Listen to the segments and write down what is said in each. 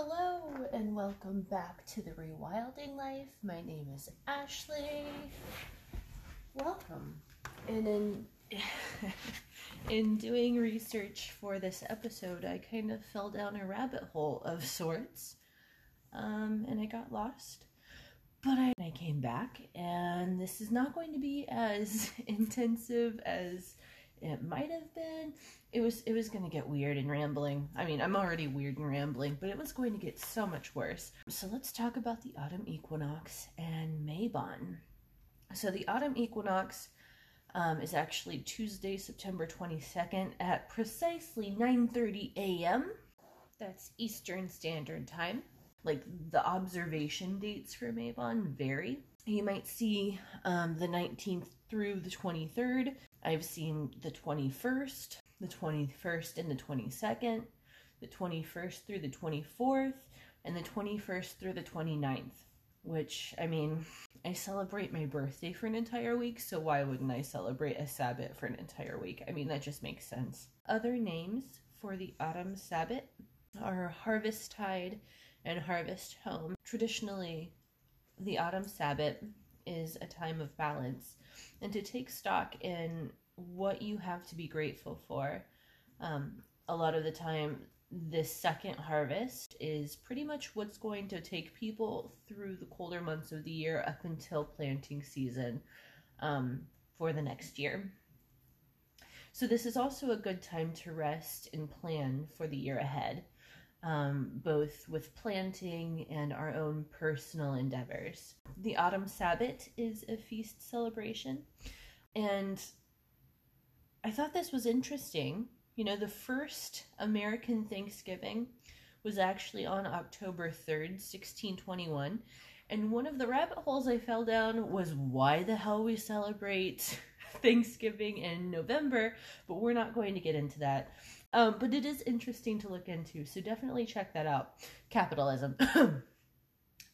Hello and welcome back to the Rewilding Life. My name is Ashley. Welcome. And in in doing research for this episode, I kind of fell down a rabbit hole of sorts, um, and I got lost. But I, I came back, and this is not going to be as intensive as it might have been. It was it was going to get weird and rambling. I mean i'm already weird and rambling but it was going to get so much worse. So let's talk about the autumn equinox and Mabon so the autumn equinox um, is actually tuesday september 22nd at precisely 9.30 a.m that's eastern standard time. Like the observation dates for Mabon vary. You might see um, the 19th through the 23rd I've seen the 21st, the 21st and the 22nd, the 21st through the 24th, and the 21st through the 29th. Which, I mean, I celebrate my birthday for an entire week, so why wouldn't I celebrate a Sabbat for an entire week? I mean, that just makes sense. Other names for the autumn Sabbat are Harvest Tide and Harvest Home. Traditionally, the autumn Sabbat is a time of balance and to take stock in what you have to be grateful for. Um, a lot of the time, this second harvest is pretty much what's going to take people through the colder months of the year up until planting season um, for the next year. So, this is also a good time to rest and plan for the year ahead, um, both with planting and our own personal endeavors. The Autumn Sabbat is a feast celebration, and I thought this was interesting. You know, the first American Thanksgiving was actually on October 3rd, 1621. And one of the rabbit holes I fell down was why the hell we celebrate Thanksgiving in November, but we're not going to get into that. Um, but it is interesting to look into, so definitely check that out. Capitalism.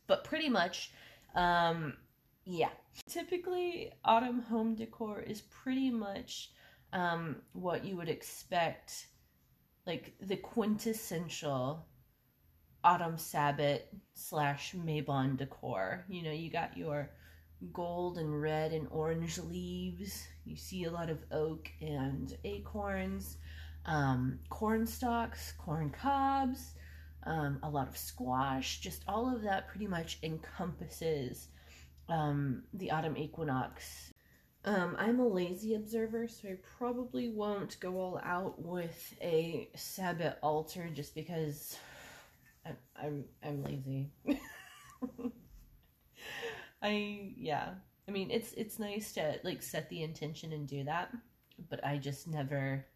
but pretty much, um, yeah. Typically, autumn home decor is pretty much um, what you would expect, like the quintessential autumn Sabbat slash Mabon decor. You know, you got your gold and red and orange leaves. You see a lot of oak and acorns, um, corn stalks, corn cobs, um, a lot of squash. Just all of that pretty much encompasses um, the autumn equinox. Um, I'm a lazy observer, so I probably won't go all out with a Sabbat altar just because I'm I'm, I'm lazy. I yeah. I mean, it's it's nice to like set the intention and do that, but I just never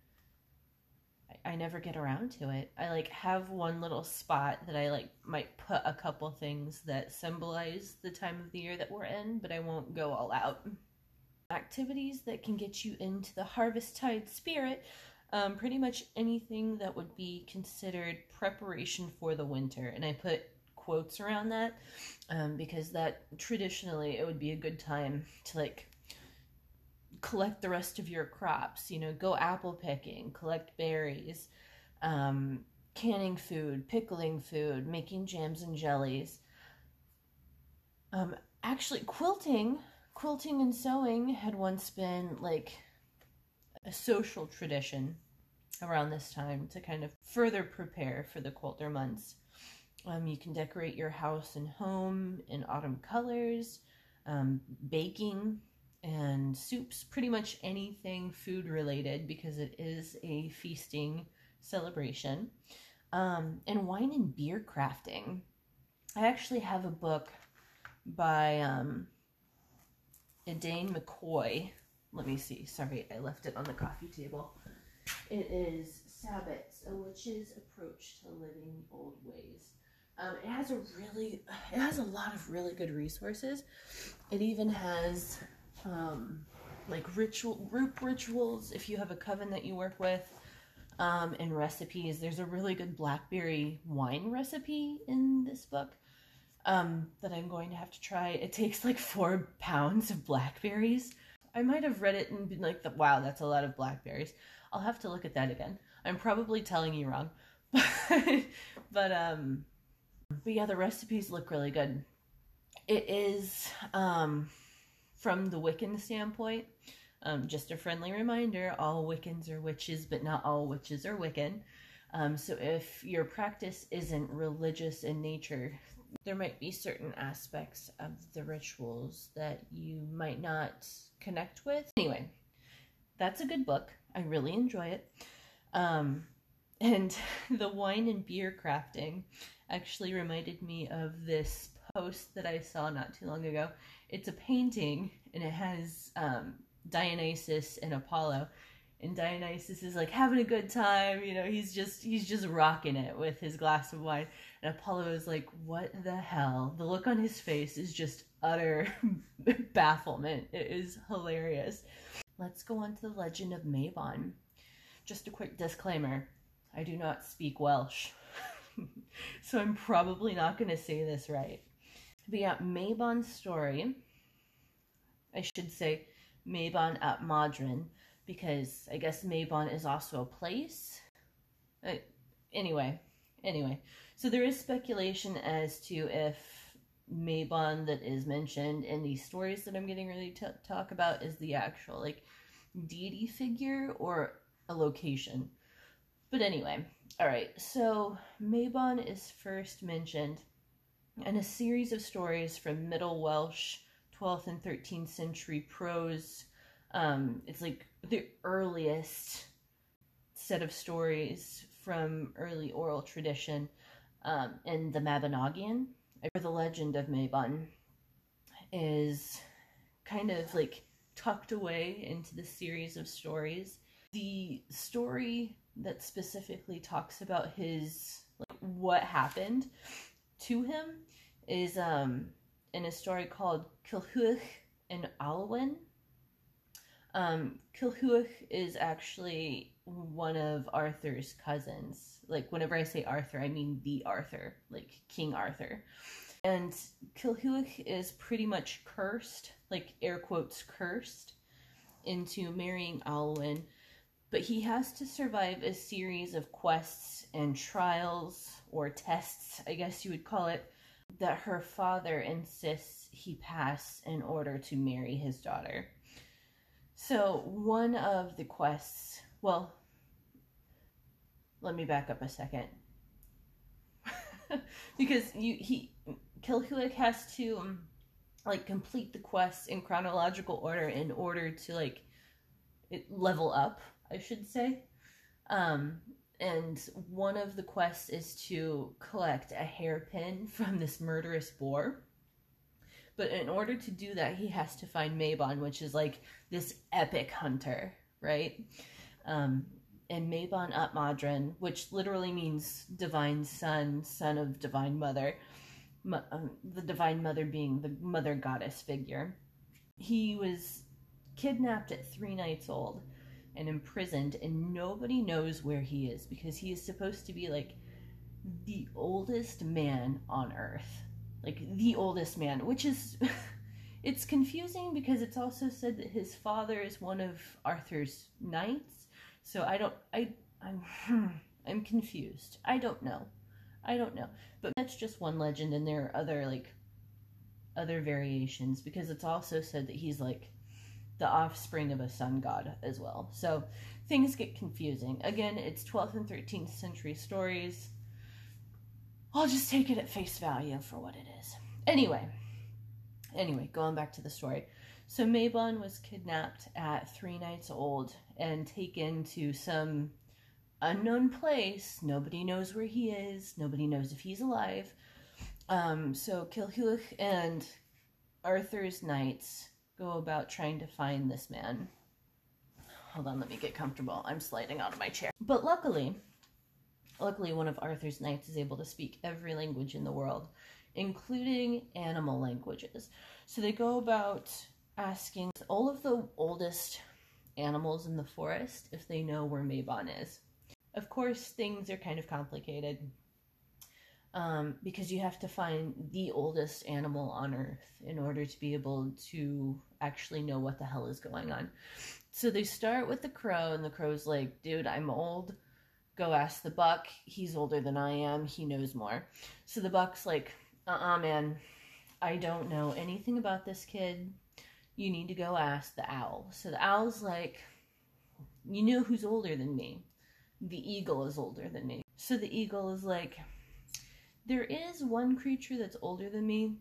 I, never get around to it. I like have one little spot that I like might put a couple things that symbolize the time of the year that we're in, but I won't go all out. Activities that can get you into the harvest tide spirit um, pretty much anything that would be considered preparation for the winter. And I put quotes around that um, because that traditionally it would be a good time to like collect the rest of your crops. You know, go apple picking, collect berries, um, canning food, pickling food, making jams and jellies. Um, actually, quilting, quilting and sewing had once been like a social tradition around this time to kind of further prepare for the colder months. Um, you can decorate your house and home in autumn colors, um, baking and soups, pretty much anything food related because it is a feasting celebration. Um, and wine and beer crafting. I actually have a book by um, McCoy. Let me see. Sorry, I left it on the coffee table. It is Sabbats, a witch's approach to living old ways. Um, it has a really, it has a lot of really good resources. It even has um, like ritual group rituals if you have a coven that you work with, um, and recipes. There's a really good blackberry wine recipe in this book um, that I'm going to have to try. It takes like four pounds of blackberries. I might have read it and been like, "Wow, that's a lot of blackberries." I'll have to look at that again. I'm probably telling you wrong, but um, But yeah, the recipes look really good. It is um, from the Wiccan standpoint. Um, just a friendly reminder all Wiccans are witches, but not all witches are Wiccan. Um, so if your practice isn't religious in nature, there might be certain aspects of the rituals that you might not connect with. Anyway, that's a good book. I really enjoy it. Um, and the wine and beer crafting actually reminded me of this post that I saw not too long ago. It's a painting and it has um, Dionysus and Apollo. And Dionysus is like having a good time, you know, he's just he's just rocking it with his glass of wine. And Apollo is like, What the hell? The look on his face is just utter bafflement. It is hilarious. Let's go on to the legend of Mabon. Just a quick disclaimer I do not speak Welsh, so I'm probably not going to say this right. But yeah, Mabon's story, I should say Mabon ap Modron, because I guess Mabon is also a place. Uh, anyway, anyway, so there is speculation as to if Mabon that is mentioned in these stories that I'm getting ready to talk about is the actual like deity figure or a location. But anyway, all right. So Mabon is first mentioned in a series of stories from Middle Welsh, 12th and 13th century prose. Um, it's like the earliest set of stories from early oral tradition um, in the Mabinogion. Or the legend of Mabon is kind of like tucked away into the series of stories. The story that specifically talks about his like what happened to him is um in a story called Culhwch and Olwen. Um, Culhwch is actually one of Arthur's cousins. Like whenever I say Arthur, I mean the Arthur, like King Arthur. And Culhwch is pretty much cursed, like air quotes cursed, into marrying Olwen. but he has to survive a series of quests and trials or tests, I guess you would call it, that her father insists he pass in order to marry his daughter. So, one of the quests, well, let me back up a second. because you he Culhwch has to um, like complete the quests in chronological order in order to like level up I should say. Um, and one of the quests is to collect a hairpin from this murderous boar. But in order to do that, he has to find Mabon, which is like this epic hunter, right? Um, and Mabon ap Modron, which literally means divine son, son of divine mother, um, the divine mother being the mother goddess figure. He was kidnapped at three nights old and imprisoned, and nobody knows where he is because he is supposed to be like the oldest man on earth. Like the oldest man, which is it's confusing because it's also said that his father is one of Arthur's knights. So I don't I I'm I'm confused. I don't know. I don't know. But that's just one legend and there are other like other variations because it's also said that he's like the offspring of a sun god as well. So things get confusing. Again, it's 12th and 13th century stories. I'll just take it at face value for what it is. Anyway, anyway, going back to the story. So Mabon was kidnapped at three nights old and taken to some unknown place. Nobody knows where he is. Nobody knows if he's alive. Um, so Culhwch and Arthur's knights go about trying to find this man. Hold on, let me get comfortable. I'm sliding out of my chair. But luckily, luckily one of Arthur's knights is able to speak every language in the world, including animal languages. So they go about asking all of the oldest animals in the forest if they know where Mabon is. Of course, things are kind of complicated um, because you have to find the oldest animal on Earth in order to be able to actually know what the hell is going on. So they start with the crow, and the crow's like, dude, I'm old. go ask the buck. He's older than I am. He knows more. So the buck's like, uh uh-uh, uh man, I don't know anything about this kid. You need to go ask the owl. So the owl's like, you know who's older than me. The eagle is older than me. So the eagle is like, there is one creature that's older than me.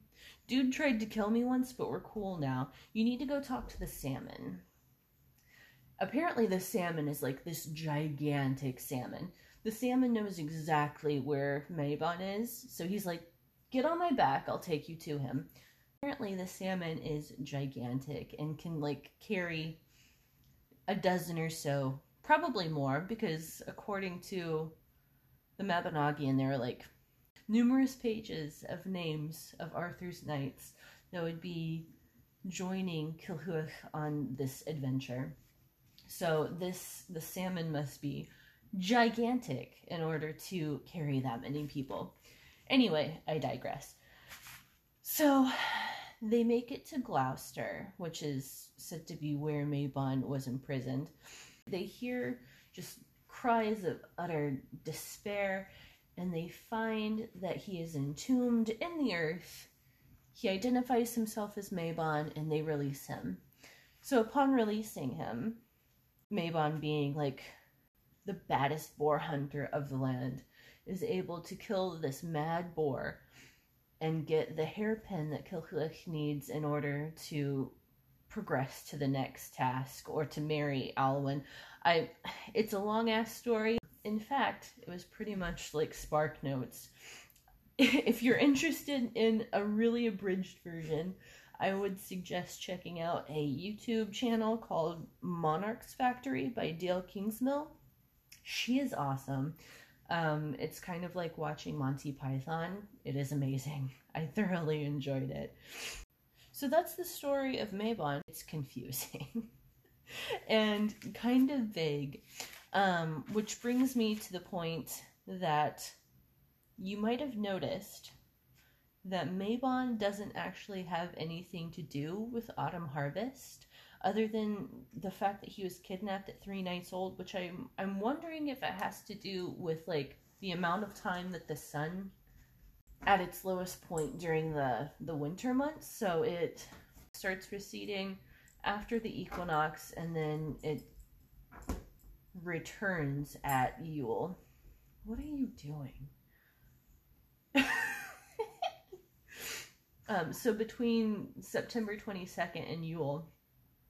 Dude tried to kill me once, but we're cool now. You need to go talk to the salmon apparently the salmon is like this gigantic salmon. The salmon knows exactly where Mabon is, so he's like, "Get on my back, I'll take you to him." Apparently the salmon is gigantic and can like carry a dozen or so, probably more, because according to the Mabinogion, there are like numerous pages of names of Arthur's knights that would be joining Culhwch on this adventure. So this the salmon must be gigantic in order to carry that many people. Anyway, I digress. So they make it to Gloucester, which is said to be where Mabon was imprisoned. They hear just cries of utter despair, and they find that he is entombed in the earth. He identifies himself as Mabon, and they release him. So upon releasing him, Mabon being like the baddest boar hunter of the land is able to kill this mad boar and get the hairpin that Culhwch needs in order to progress to the next task or to marry Olwen. I it's a long ass story. In fact, it was pretty much like Spark Notes. if you're interested in a really abridged version, I would suggest checking out a YouTube channel called Monarch's Factory by Dale Kingsmill. She is awesome. Um, it's kind of like watching Monty Python. It is amazing. I thoroughly enjoyed it. So that's the story of Mabon. It's confusing and kind of vague, um, which brings me to the point that you might have noticed that Mabon doesn't actually have anything to do with Autumn Harvest other than the fact that he was kidnapped at 3 nights old, which I'm I'm wondering if it has to do with like the amount of time that the sun at its lowest point during the the winter months, so it starts receding after the equinox and then it returns at Yule. What are you doing? Um, so between September 22nd and Yule,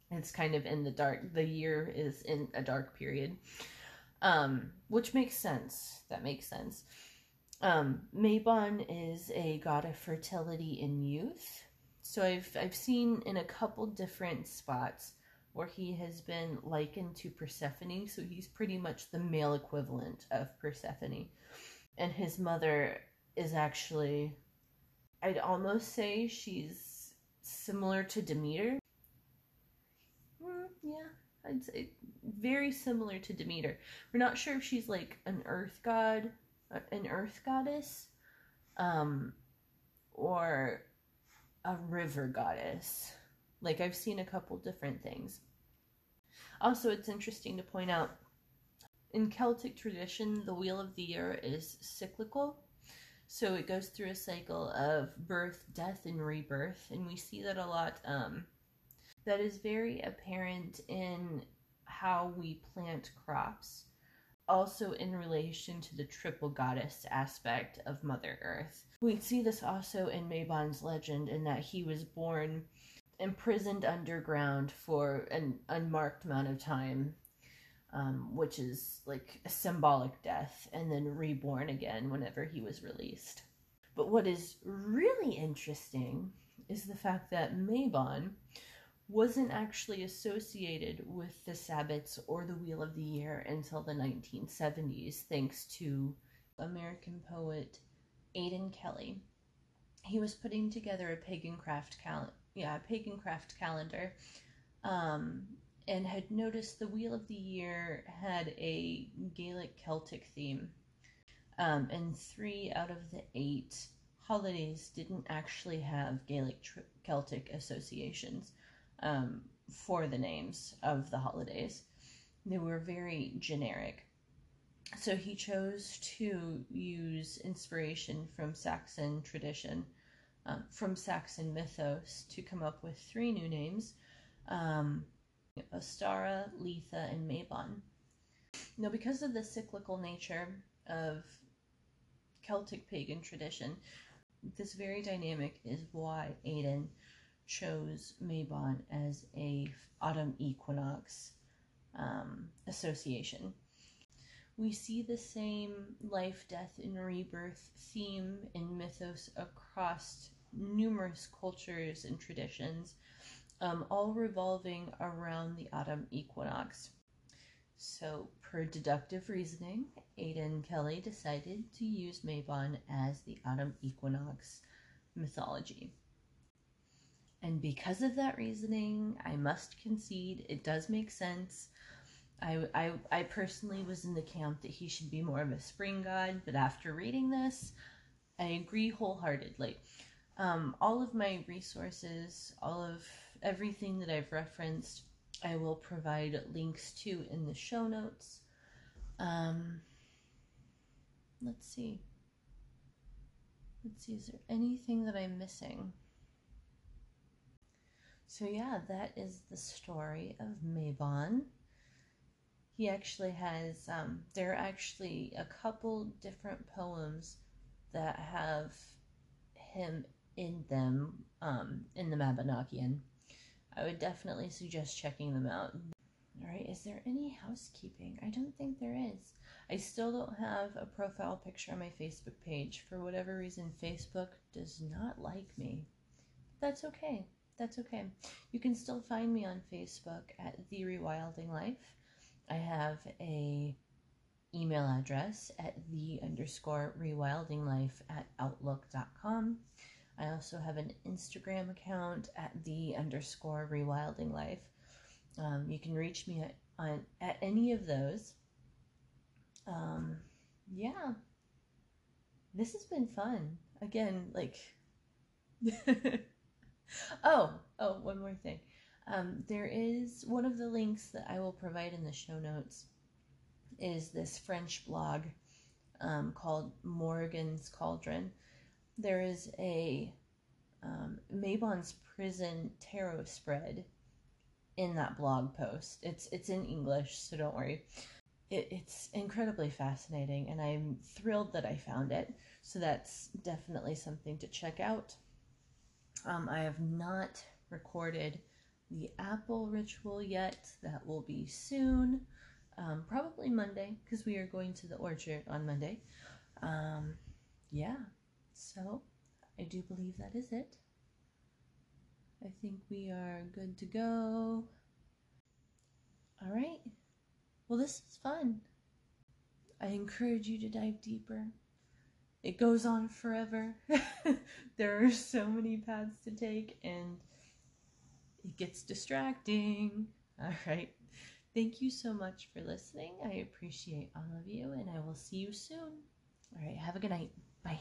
it's kind of in the dark. The year is in a dark period, um, which makes sense. That makes sense. Um, Mabon is a god of fertility and youth. So I've I've seen in a couple different spots where he has been likened to Persephone. So he's pretty much the male equivalent of Persephone, and his mother is actually I'd almost say she's similar to Demeter. Mm, yeah, I'd say very similar to Demeter. We're not sure if she's like an earth god, uh, an earth goddess, um, or a river goddess. Like I've seen a couple different things. Also, it's interesting to point out in Celtic tradition, the wheel of the year is cyclical. So it goes through a cycle of birth, death, and rebirth, and we see that a lot. Um, that is very apparent in how we plant crops. Also, in relation to the triple goddess aspect of Mother Earth. We see this also in Mabon's legend, in that he was born imprisoned underground for an unmarked amount of time um, which is like a symbolic death, and then reborn again whenever he was released. But what is really interesting is the fact that Mabon wasn't actually associated with the Sabbats or the Wheel of the Year until the 1970s, thanks to American poet Aidan Kelly. He was putting together a pagan craft cal- yeah, pagan craft calendar um, and had noticed the Wheel of the Year had a Gaelic Celtic theme. Um, and three out of the eight holidays didn't actually have Gaelic tr- Celtic associations um, for the names of the holidays. They were very generic. so he chose to use inspiration from Saxon tradition, um, from Saxon mythos, to come up with three new names um, Ostara, Litha, and Mabon. Now, because of the cyclical nature of Celtic pagan tradition, this very dynamic is why Aidan chose Mabon as a autumn equinox um, association. We see the same life, death, and rebirth theme in mythos across numerous cultures and traditions, um, all revolving around the autumn equinox. So, per deductive reasoning, Aidan Kelly decided to use Mabon as the autumn equinox mythology. And because of that reasoning, I must concede it does make sense. I, I, I personally was in the camp that he should be more of a spring god, but after reading this, I agree wholeheartedly. Um, all of my resources, all of everything that I've referenced, I will provide links to in the show notes. Um, let's see. Let's see, is there anything that I'm missing? So, yeah, that is the story of Mabon. He actually has, um, there are actually a couple different poems that have him in them um, in the Mabinogion. I would definitely suggest checking them out. All right, is there any housekeeping? I don't think there is. I still don't have a profile picture on my Facebook page. For whatever reason, Facebook does not like me. That's okay that's okay. You can still find me on Facebook at The Rewilding Life. I have a email address at the underscore rewilding life at outlook.com. I also have an Instagram account at the underscore rewilding life. Um, you can reach me at, on, at any of those. Um, yeah, this has been fun. Again, like. oh, oh, one more thing. Um, there is one of the links that I will provide in the show notes is this French blog um, called Morgan's Cauldron. There is a um, Mabon's prison tarot spread in that blog post. It's it's in English, so don't worry. It, it's incredibly fascinating, and I'm thrilled that I found it. So that's definitely something to check out. Um, I have not recorded the apple ritual yet. That will be soon, um, probably Monday, because we are going to the orchard on Monday. Um, yeah, so I do believe that is it. I think we are good to go. All right. Well, this is fun. I encourage you to dive deeper it goes on forever. there are so many paths to take, and it gets distracting. All right. Thank you so much for listening. I appreciate all of you, and I will see you soon. All right. Have a good night. Bye.